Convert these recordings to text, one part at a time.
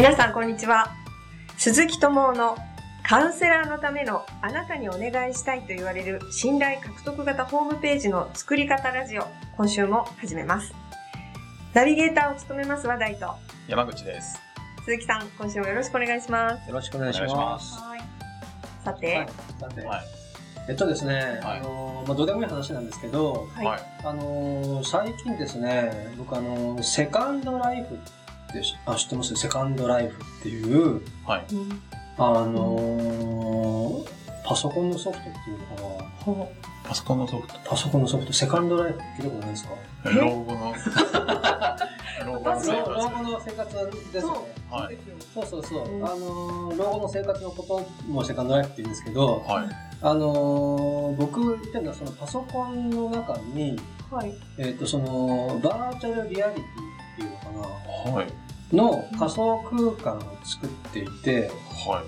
皆さんこんにちは鈴木智夫のカウンセラーのためのあなたにお願いしたいと言われる信頼獲得型ホームページの作り方ラジオ今週も始めますナビゲーターを務めます話題と山口です。鈴木さん今週もよろしくお願いしますよろしくお願いしま。ますはいさて、はい。さて、はい。えっとですね、はいあのーまあ、どうでもいい話なんですけど、はいはい。あのー最近ですね、僕あのーセカンドライフってしあ知ってますセカンドライフっていう、はい。うんあのーパソコンのソフトっていうのかなほパソコンのソフト。パソコンのソフト、セカンドライフって聞いたことないですか？え老後の。老後の生活。後の生活ですよね。うはい。そうそうそう。うんあのー老後の生活のこともセカンドライフって言うんですけど、はい。あのー僕言ってるのはそのパソコンの中に、はいえっ、と、その、バーチャルリアリティかはい。な、の仮想空間を作っていて、は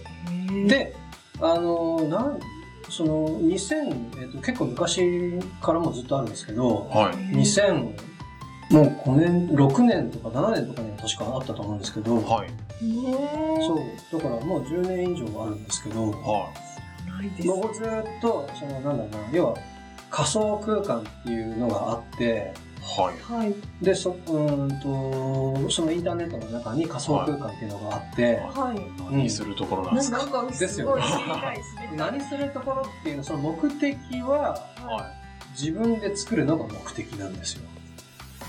い。で、あのーなん、その、2000、えっ、と、結構昔からもずっとあるんですけど、はい。2000、もう5年、6年とか7年とかには確かあったと思うんですけど、はい。そう、だからもう10年以上あるんですけど、はないです僕ずっと、その、なんだろうな、要は仮想空間っていうのがあって、い。はい。はいで、そ、うーんと、そのインターネットの中に仮想空間っていうのがあって、はい何するところなんですか？ですよね何するところっていうの、その目的はは自分で作るのが目的なんですよ。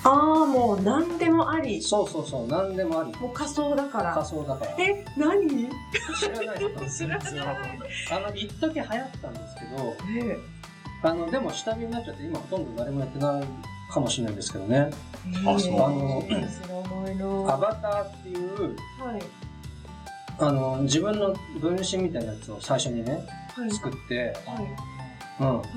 ああもう何でもありそうそうそう、何でもあり。もう仮想だから仮想だから。え何？知らない知らない。あの、一時流行ったんですけど、えあの、でも下火になっちゃって今ほとんど誰もやってないかもしれないんですけどね。あそうあのアバターっていう、はい。あの、自分の分身みたいなやつを最初にね、はい。作って、はい。うん、はい。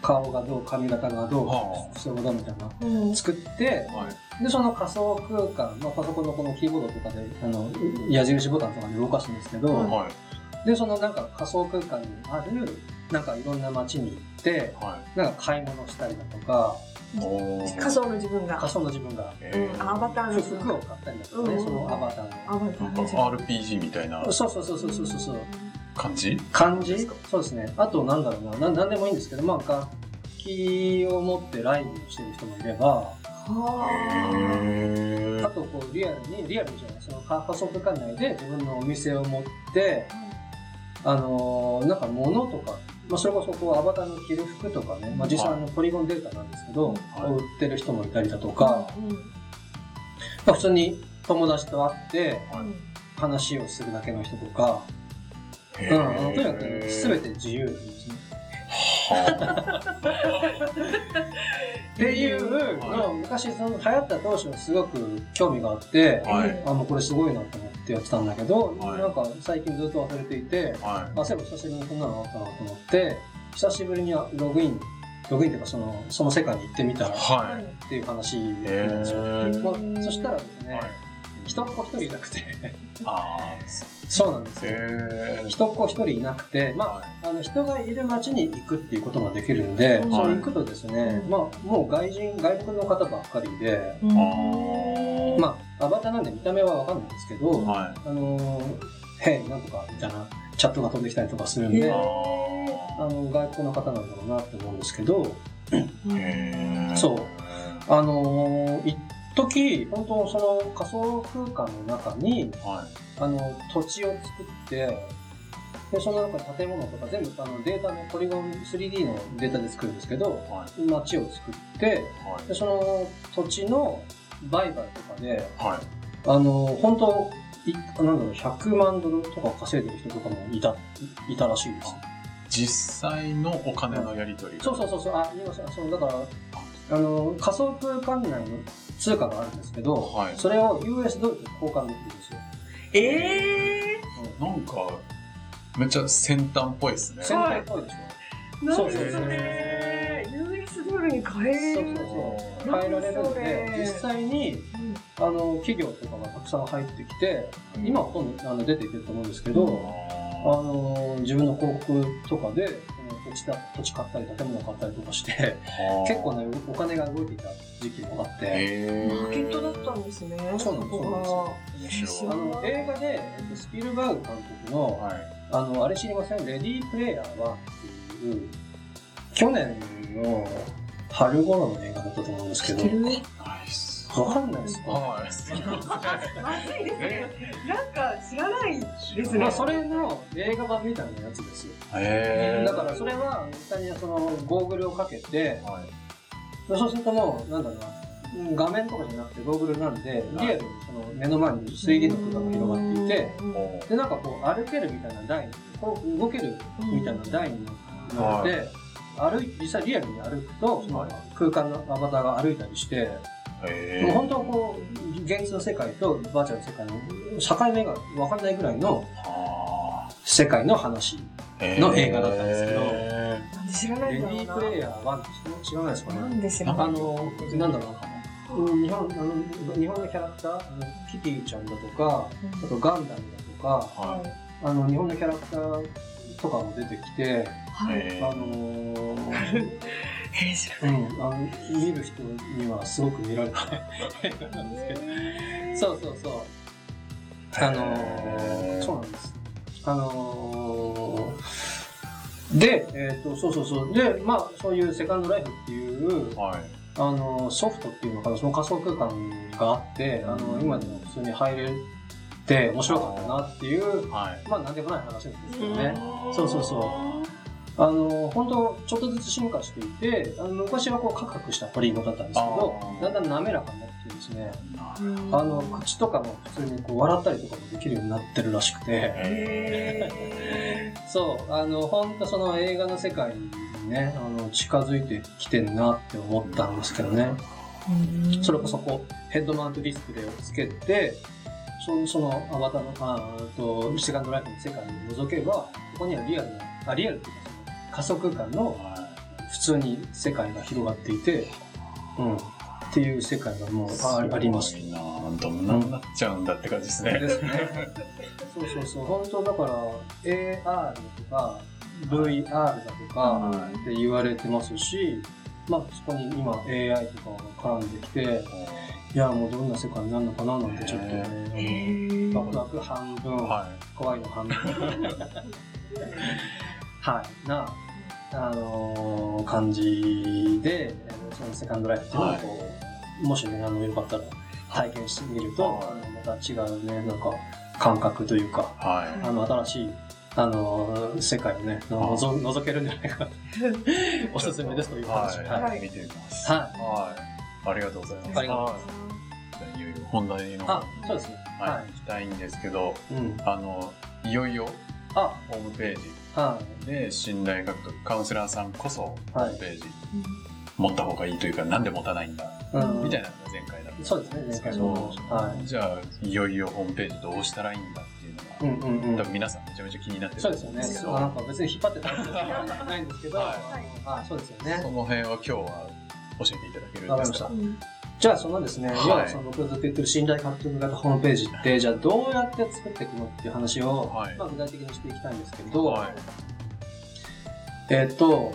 顔がどう、髪型がどうは、服装がどうみたいな。うん。作って、はい。で、その仮想空間、まあ、パソコンのこのキーボードとかで、あの、矢印ボタンとかで動かすんですけど、はい。で、そのなんか仮想空間にある、なんかいろんな街に行って、はなんか買い物したりだとか、仮想の自分が。仮想の自分が、えうんアバターの。服を買ったりだとかね、うん。そのアバターアバター。RPG みたいな。の。そうそうそうそうそうそう。感じ？感じ？ですか？そうですね。あと、なんだろうな、ななんでもいいんですけど、まあ、楽器を持ってライブをしてる人もいれば、あ。と、こう、リアルに、リアルじゃない、その仮想空間内で自分のお店を持って、あのーなんか物とか、まあ、それこそこう、アバターの着る服とかね、まあ、実際のポリゴンデータなんですけど、はいを売ってる人もいたりだとあか、うんまあ、普通に友達と会ってはい話をするだけの人とか、へうん、とにかくー全て自由なんですね。は っていうのを昔その流行った当初はすごく興味があって、あはい。あもうこれすごいなと思ってやってたんだけど、はいなんか最近ずっと忘れていて、はあ、そういえば久しぶりにこんなのあったなと思って、久しぶりにログイン、ログインっていうかその、その世界に行ってみたい。らっはい。ていう話なんへですよ。ーまあそしたらですね、はい。一っ子一人いなくて、あそうなんですー。よ。へー。一っ子一人いなくて、まはあ、あの人がいる街に行くっていうことができるんで、はいその行くとですね、まあ、もう外人、外国の方ばっかりで、うんあまあ、アバターなんで見た目はわかんないんですけど、はあのー、へい、なんとか、みたいな、チャットが飛んできたりとかするんへで、い。ああの、外国の方なんだろうなって思うんですけど、そうあのー、一時本当その仮想空間の中に、はい。あの、土地を作って、で、その中に建物とか全部あのデータのポリゴン 3D のデータで作るんですけど、はい。街を作って、はい。で、その土地の売買とかで、はい。あの、本当いなんだろう、100万ドルとか稼いでる人とかもいた、いいたらしいです。実際のお金のやり取り。そうそうそうそう、あ、今さ、そう、だから、あの、仮想空間内の通貨があるんですけど、はいそれを US ドルで交換できるんですよ。ええなんか、めっちゃ先端っぽいですね。先輩っぽいでしょ何そうそうそれ US ドルに変えるそうそうそう。変えられるんで、実際に、あの、企業とかがたくさん入ってきて、今ほとんどあの出ていけると思うんですけど、あの、自分の広告とかで、その土地だ土地買ったり建物買ったりとかして、結構ね、お金が動いていた時期もあって、へマーケットだったんですね。そうなんです。あの、映画で、えっと、スピルバーグ監督の、はい。あの、あれ知りません？レディープレイヤー1っていう、去年の春頃の映画だったと思うんですけど知って、る？わかんないですか？はい。まずいですね。なんか知らないですね。まあ、それの映画版みたいなやつですよ。へーだからそれは、実際にそのゴーグルをかけて、はい。そうするともう、なんだろうな、うん画面とかじゃなくてゴーグルなんで、リアルにその目の前に水銀の空間が広がっていて、おで、なんかこう歩けるみたいな台に、こう動けるみたいな台に乗って、歩い実際リアルに歩くと、そのはい。空間のアバターが歩いたりして、もう本当はこう、現実の世界とバーチャルの世界の境目が分かんないぐらいのは世界の話。ー。の映画だったんですけど。知らないレディ。ープレイヤー1って知らないですかね。なんで知らあないの、なんだろうな。うん日本あの日本のキャラクター、あのキティちゃんだとか、あとガンダムだとか、ーはあの日本のキャラクターとかも出てきて、はい。へあのー。うん、あの見る人にはすごく見られた映画なんですけど、そうそうそう。あのー、そうなんです。あのー、で、えっ、と、そうそうそう。で、まあ、そういうセカンドライフっていう、はい。あの、ソフトっていうのかな、その仮想空間があって、あの、今でも普通に入れて面白かったなっていう、はい。まあ、なんでもない話なんですけどね。うんそうそうそう。あの、本当ちょっとずつ進化していて、あの昔はこうカクカクしたポリゴンだったんですけどだんだん滑らかになってきてですね、うん。あの、口とかも普通にこう笑ったりとかもできるようになってるらしくて、へそう、あの、本当その映画の世界にね、あの、近づいてきてんなって思ったんですけどね。ーそれこそこう、ヘッドマウントディスプレイをつけて、そのそのアバターの、あーと、セカンドライフの世界に覗けば、ここにはリアルな、あ、リアルっていうか仮想空間のは普通に世界が広がっていて、うん、っていう世界がもうい。あありますなどんなになっちゃうんだって感じですね。ですね。そうそうそう、本当だから AR だとか VR だとかって言われてますし、まあそこに今 AI とかが絡んできて、いやもうどんな世界になるのかななんてちょっとーね、へーワクワク半分、は怖いの半分。はい、な、あのー感じで、そのセカンドライフっていうのをこう、もしね、あの、よかったら体験してみると、はいあの、また違うね、なんか、感覚というか、い。はあの、新しい、あのー世界をね、のぞ覗けるんじゃないかな。おすすめですという話。はい。はい。はい。見てみます。はいはい。ありがとうございます。ありがとうございはいじゃあいよいよ本題のあ、そうですね。はい、は行きたいんですけど、い。うん。あの、いよいよあ、ホームページはで信頼獲得、カウンセラーさんこそホはいームページ持った方がいいというか、なんで持たないんだ、い。うん。みたいなのが前回だったんそうですね、前回も。はじゃあ、いよいよホームページどうしたらいいんだっていうのが、い。うんうんうん多。分皆さんめちゃめちゃ気になってるそうですよね。けどあなんか別に引っ張ってたわけじゃないんですけど、はいあそうですよねそ。の辺は今日は教えていただけるんわかりましたですか。じゃあそのですね、はい要はその僕がずっと言ってる信頼獲得型ホームページって、じゃあどうやって作っていくのっていう話を、はいまあ具体的にしていきたいんですけれど、はいえーっと、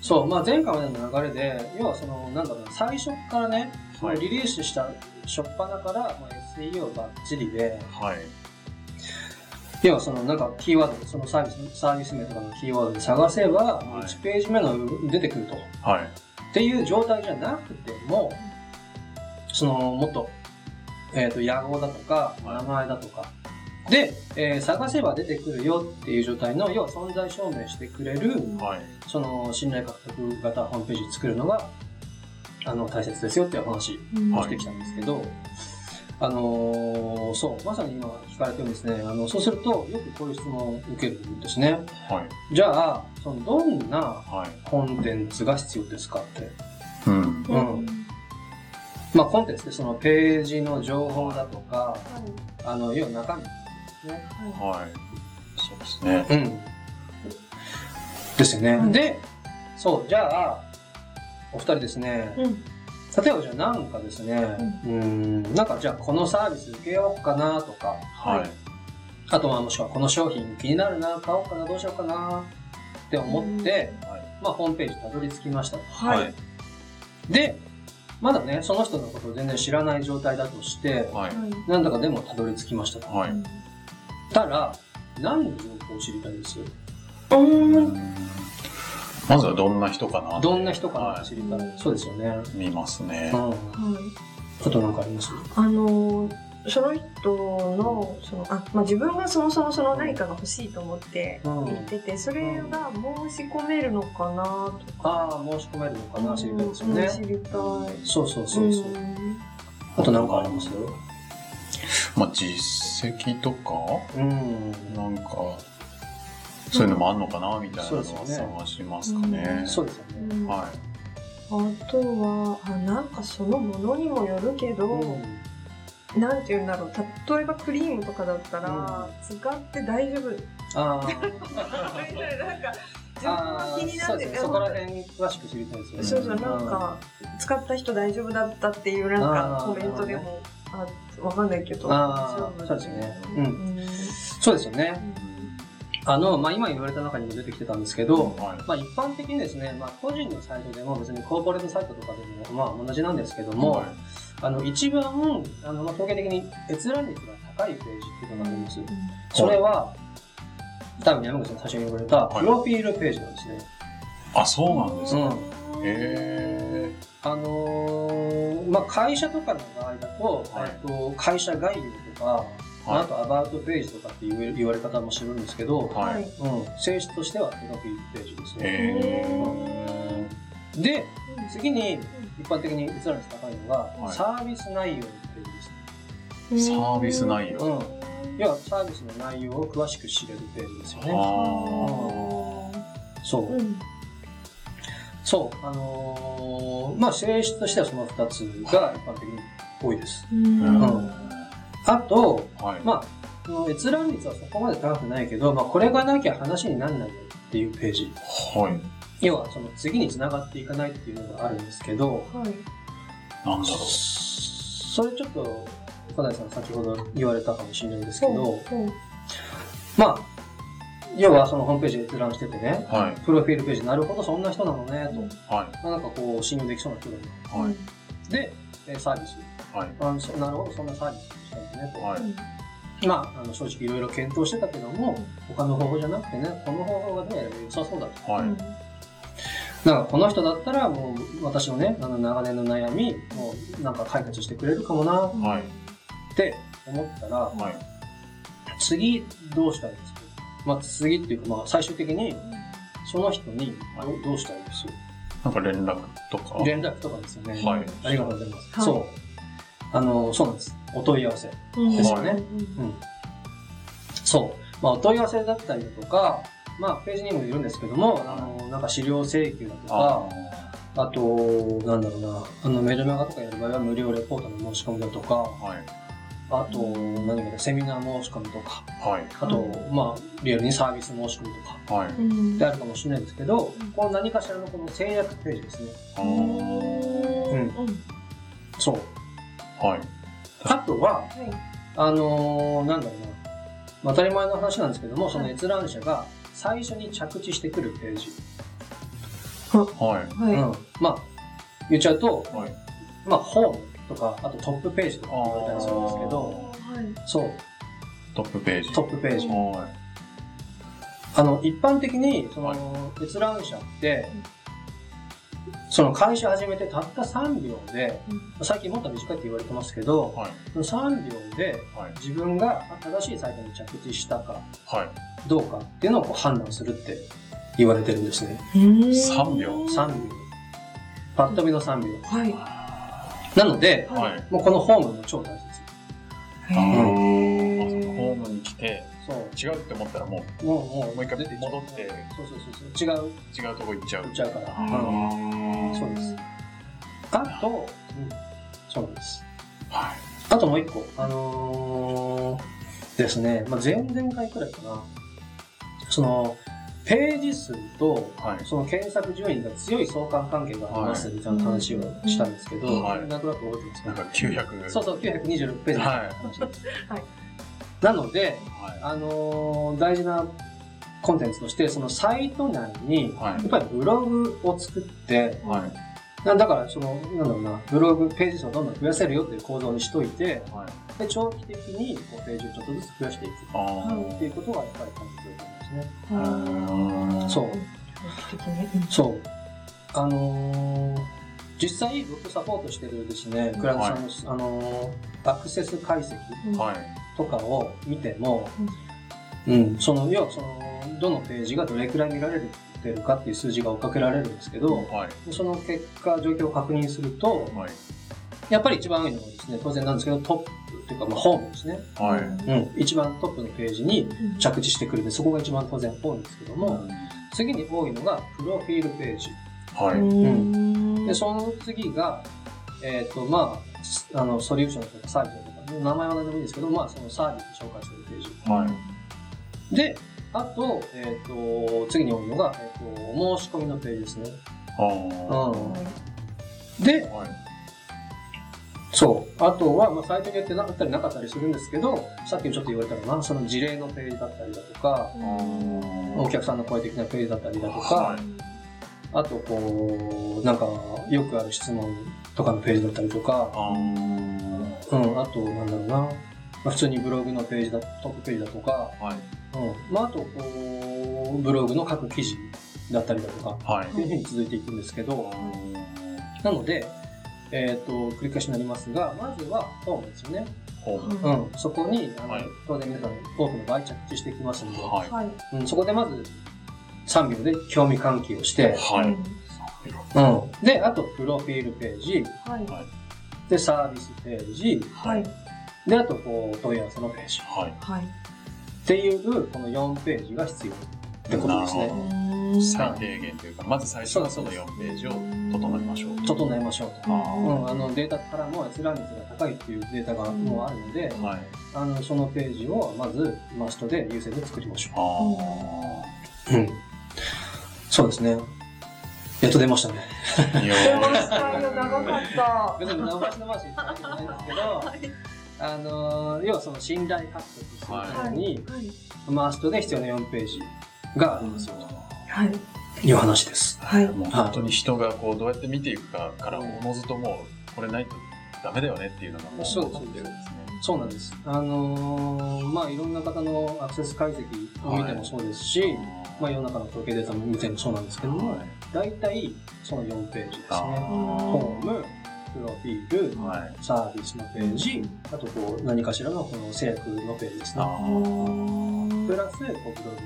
そう、まあ前回までの流れで、要はその、なんだろうな、最初からね、はいリリースした初っ端から、まあ、SEO バッチリで、はい。要はそのなんかキーワード、そのサービス、サービス名とかのキーワードで探せば、はい1ページ目の出てくると。はい。っていう状態じゃなくても、その、もっと、えっ、と、野号だとか、はい名前だとか、で、えー探せば出てくるよっていう状態の、要は存在証明してくれる、はい。その、信頼獲得型ホームページ作るのが、あの、大切ですよっていう話をしてきたんですけど、あのーそう、まさに今聞かれてるんですね。あの、そうすると、よくこういう質問を受けるんですね。はい。じゃあ、その、どんなはい。コンテンツが必要ですかって。うん。うんまあ、コンテンツってそのページの情報だとか、あの、要は中身ですね。はい。そうですね。うん。ですよね。うんで、そう、じゃあ、お二人ですね、うん例えばじゃあなんかですね、うん、んなんかじゃあこのサービス受けようかなとか、はい。あとはもしくはこの商品気になるな、買おうかな、どうしようかなって思って、はい。まあ、ホームページたどり着きました。はい。で、まだね、その人のことを全然知らない状態だとして、はい。なんだかでもたどり着きましたと。はい。たら、何の情報を知りたいです？うん。まずはどんな人かなどんな人かなは知りたい。はいそうですよね。い見ますねう。ん。はい。あとなんかあります？あのーその人の、その、あ、まあ、自分がそもそもその何かが欲しいと思ってうん言ってて、それが申し込めるのかなとか。ああ、申し込めるのかな知りたいですよね。うん知りたい。そうそうそうそう。んあとなんかあります？まあ、実績とか、うん。なんか、そういうのもあんのかなみたいなのは探しますかね。そうですよね。うんはあとはあ、なんかそのものにもよるけど、うんなんて言うんだろう。例えばクリームとかだったら、使って大丈夫。あなんか、自分あは気になってそ。そこら辺詳しく知りたいですよね。そうそう、なんか、使った人大丈夫だったっていうなんかコメントでも、あ、わかんないけど。あそうですねうんうんそうですよね。あの、まあ、今言われた中にも出てきてたんですけど、い。はい。まあ、一般的にですね、まあ、個人のサイトでも別にコーポレートサイトとかでも、まあ、同じなんですけども、はいあの、一番、あの、まあ、統計的に閲覧率が高いページっていうのがあります。それは、多分山口さん最初に言われた、はいプロフィールページなんですね。あ、そうなんですか。うんへあのーまあ、会社とかの場合だと、はいえっと、会社概要とか、ー。はいあ。とアバウトページとかっていう言われ方もするんですけど、ははいい。うん、性質としてはプロフィールページですね。へで、次に一般的に閲覧率高いのが、はいサービス内容のページです。ー。サービス内容。うん。要はサービスの内容を詳しく知れるページですよね。あそう。うんそう。あのーまあ、性質としてはその二つが一般的に多いです。うんうんあと、あ。はい。まあ、その閲覧率はそこまで高くないけど、まあ、これがなきゃ話にならないよっていうページ。はい。要は、その次に繋がっていかないっていうのがあるんですけど、はい。なんだろそれちょっと、岡田さん先ほど言われたかもしれないですけど、まあ、要はそのホームページ閲覧しててね、う。はい。プロフィールページ、なるほど、そんな人なのね、と。はい。まあ、なんかこう、信用できそうな人だな。はい。で、えーサービス。はい。あそなるほど、そんなサービスしたんですね、と。はい。まあ、あの正直いろいろ検討してたけども、他の方法じゃなくてね、この方法がどうやら良さそうだと。はい。なんかこの人だったらもう私のね、あの長年の悩み、もうなんか解決してくれるかもなっはい。て思ったら、はい。次どうしたらいいですか？まあ次っていうかまあ最終的にその人にど,、はどうしたらいいです？なんか連絡とか？連絡とかですよね。はいありがとうございます。はいそう。あの、そうなんです。お問い合わせ。ですよねうん。そう。まあお問い合わせだったりだとか、まあページにもよるんですけども、あの、なんか資料請求だとか、ああと、なんだろうな、あの、メルマガとかやる場合は無料レポートの申し込みだとか、ーはい。あと、何かね、セミナー申し込みとか、はい。あと、まあ、リアルにサービス申し込みとか、はい。うんであるかもしれないですけどうん、この何かしらのこの制約ページですね。あうーんうんそう。はい。あとは、はいあのーなんだろうな、まあ、当たり前の話なんですけども、その閲覧者が最初に着地してくるページ。はい。はいうん。まあ、言っちゃうと、はい。まあ、ホームとか、あとトップページとかって言われたりするんですけど、はいそう、トップページ。トップページ。はあの、一般的に、その、はい閲覧者って、その開始始めてたった3秒で、最近もっと短いって言われてますけどい。、はい。その3秒ではい。自分が正しいサイトに着地したかはい。どうかっていうのをこう判断するって言われてるんですね。3秒？3秒。パッと見の3秒。はいなので、はい。もうこのホームも超大切。へああそのホームに来て、そう。違うって思ったらもう、もう、もう、もう一回戻ってそうそうそうそう。違う、違うとこ行っちゃう行っ。ちゃうから。そうです。あと、うん、そうです。はい。あともう一個、あのー、ですね、まあ、前々回くらいかな。その、ページ数と、はい。その検索順位が強い相関関係がありますみたいな話をしたんですけど、はいなんとなく覚えてますか？なんか900。そうそう、926ページのはいなので、はあのー大事なコンテンツとして、そのサイト内に、はいやっぱりブログを作って、はい。なだから、その、なんだろうな、ブログページ数をどんどん増やせるよっていう構造にしといて、はい。で、長期的にこうページをちょっとずつ増やしていくあっていうことがやっぱり大切だと思あ。うんですね。そう。そう。あのー実際僕サポートしてるですね、クライアントさんの、あのーアクセス解析。とかを見ても、うん、その、要はその、どのページがどれくらい見られてるかっていう数字が追っかけられるんですけど、はい。その結果、状況を確認すると、はい。やっぱり一番多いのはですね、当然なんですけど、トップっていうか、まあ、ホームですね。はい。うん、一番トップのページに着地してくるんで、そこが一番当然多いんですけども、次に多いのが、プロフィールページ。はい。うんで、その次が、えっ、と、まあ、すあの、ソリューションとかサービスとか、名前は何でもいいんですけど、まあ、そのサービスを紹介するページ。はい。で、あと、えっ、と、次に多いのが、えっ、と、申し込みのページですね。ああ。うん。で、はい。そう。あとは、まあ、サイトによってなかったりなかったりするんですけど、さっきもちょっと言われたのが、その事例のページだったりだとか、お客さんの声的なページだったりだとか、はいあと、こう、なんか、よくある質問とかのページだったりとか。うん、あと、なんだろうな、まあ、普通にブログのページだ、トップページだとか、はい。うん、まあ、あと、こう、ブログの各記事だったりだとか、はい。っていうふうに続いていくんですけど、なので、えっ、と、繰り返しになりますが、まずは、ホームですよね。ホーム。うん、そこに、あの、はい当然皆さん多くの場合着地していきますので、はい。はい。うん、そこでまず3秒で興味喚起をして、はい。うん、で、あと、プロフィールページ、はい。で、サービスページ、はい。で、あと、こう、問い合わせのページ。はい。はい。っていう、この4ページが必要ってことですね。うん最低限というか、まず最初はその4ページを整えましょう。整えましょうと。あうん、あのデータからも閲覧率が高いっていうデータがもうあるので、あ。はい。あのそのページをまずマストで優先で作りましょあう。うん。そうですね。やっと出ましたね。あ。い出やましたよ、長かった。別に伸ばし伸ばってわけじゃないんですけど、あの、要はその信頼獲得するために、はい。マストで必要な4ページがありますよはい。という話です。はい。もう本当に人がこうどうやって見ていくかからおのずともうこれないとダメだよねっていうのがもうそう分かってるんですね。そうなんです。あのーまあいろんな方のアクセス解析を見てもそうですし、まあ世の中の統計データも見てもそうなんですけども、はい大体その4ページですね。あホーム、プロフィール、はい。サービスのページ、あとこう何かしらのこの制約のページですあね。あ。プラスブログ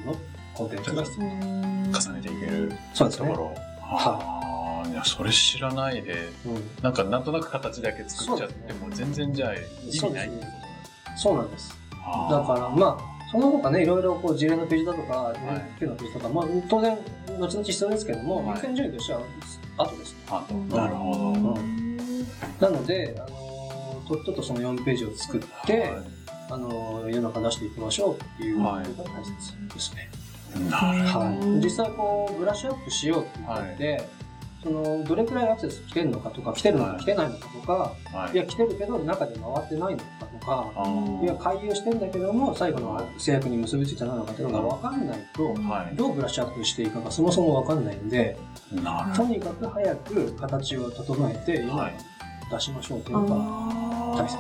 のコンテンツが必要。重ねていけるそうですね。ところ。ああ。いや、それ知らないで、うん、なんかなんとなく形だけ作っちゃっても全然じゃあ意味ないってことそうなんです。だからまあ、その他ね、いろいろこう事例のページだとか、い NHK のページとか、まあ当然、後々必要ですけども、はい優先順位としては後です。あなるほど。んなので、あのーとっととその4ページを作って、はい。あのー世の中出していきましょうっていうのがはい大切ですね。はい。実際こう、ブラッシュアップしようって言って、その、どれくらいアクセス来てるのかとか、来てるのかはい。来てないのかとか、ど。はい。いや、来てるけど中で回ってないのかとか、あー。いや、回遊してんだけども、最後の制約に結びついてないのかっていうのが分かんないと、はい。どうブラッシュアップしていいかがそもそも分かんないんで、とにかく早く形を整えて、世の中に出しましょうというのが大切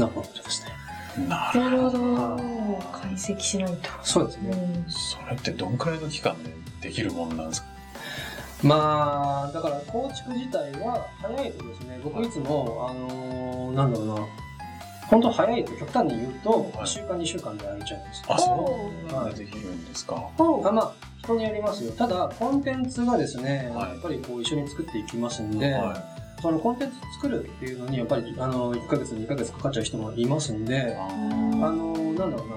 なポイントですね。なるなるほどは。解析しないと。そうですね。それってどんくらいの期間でできるもんなんですか？まあ、だから構築自体は早いとですね、僕いつも、あのーなんだろうな、本当早いと極端に言うと、はい1週間、2週間で上げちゃいます。あ、おそうなんでできるんですか？ほあまあ、人によりますよ。ただ、コンテンツがですね、はいやっぱりこう一緒に作っていきますんで、はそのコンテンツ作るっていうのに、やっぱり、あの、1ヶ月、2ヶ月かかっちゃう人もいますんい。で、ああの、なんだろう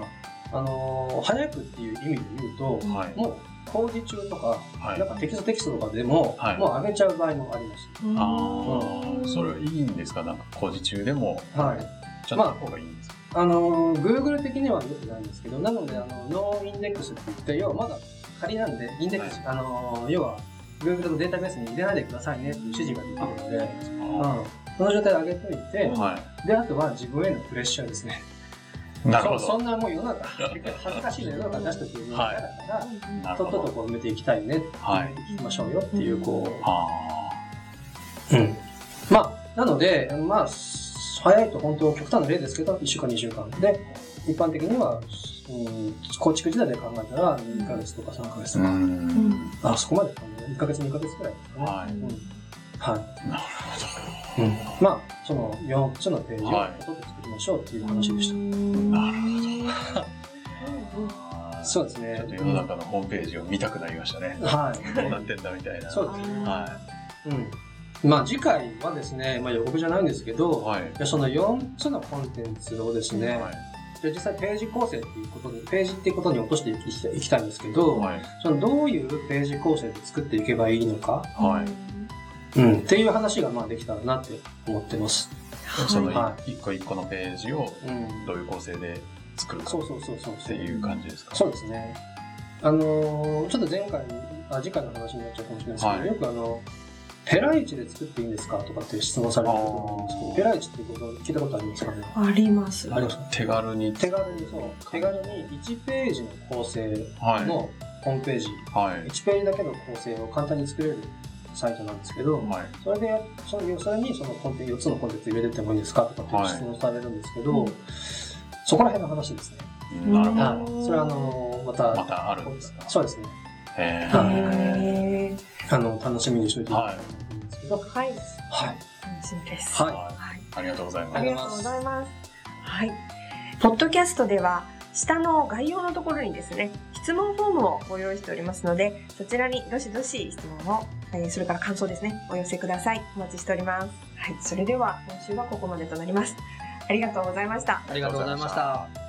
な、あの、早くっていう意味で言うと、ーはい。もう工事中とか、はいなん。かテキストテキストとかでも、はいもう上げちゃう場合もあります。ああ、それはいいんですか？なんか工事中でも、はい。ちゃんとやった方がいいんですか？あの、Google 的には良くないんですけど、なので、あの、ノーインデックスって言って、要はまだ仮なんで、インデックス、あの、要は、Google のデータベースに入れないでくださいねっていう指示ができるので、うん。その状態で上げといて、はい。で、あとは自分へのプレッシャーですね。なるほど。そ そんなもう世の中、恥ずかしいの世の中に出しておくのが嫌だから、なるとっとと。こう埋めていきたいねはい言きましょうよっていう、こあう、うん。まあ、なので、まあ、早いと本当極端な例ですけど、1週間、2週間で、一般的には、うん、構築時代で考えたら、2ヶ月とか3ヶ月とか、ん。あ、そこまでかね、1ヶ月、2ヶ月くらいですかね。はい。うん。はい。なるうん。まあ、その4つのページをはい音で作りましょうっていう話でした。なるそうですねちょっと世の中のホームページを見たくなりましたね。はい。どうなってんだみたいな。そうですね。はうん。まあ次回はですね、まあ予告じゃないんですけい。ど、はい。その4つのコンテンツをですね、はい。で実際ページ構成っていうことに、ページっていうことに落としていきたいんですけど、はい。そのどういうページ構成で作っていけばいいのか、はいうん、っていう話がまあできたらなって思ってます。そのは一個一個のページをうん。どういう構成で作るかそうそうそうそう。っていう感じですか？そうですね。あのーちょっと前回に、あ、次回の話になっちゃうかもしれないですけど、はいよくあの、ペライチで作っていいんですかとかって質問されることがあるんですけど、ペライチっていうことを聞いたことありますか？ねあります。ありますか手軽に。手軽にそう、手軽に1ページの構成はい。のホームページ、はい。1ページだけの構成を簡単に作れるサイトなんですけど、はい。それで、そのそれにそのコンテンツ、4つのコンテンツ入れてってもいいんですかとかって質問されるんですけど、はいそこら辺の話ですね。なるほど。はい。それはあの、また、またあるんですか？そうですね。へはーへあの、楽しみにしておいていただきたいと思うんですけど、ーはい。はい。楽しみです。はい。はいはい。ありがとうございます。ありがとうございます。はい。ポッドキャストでは、下の概要のところにですね、質問フォームをご用意しておりますので、そちらにどしどし質問を、えーそれから感想ですね、お寄せください。お待ちしております。はい。それでは、今週はここまでとなります。ありがとうございました。ありがとうございました。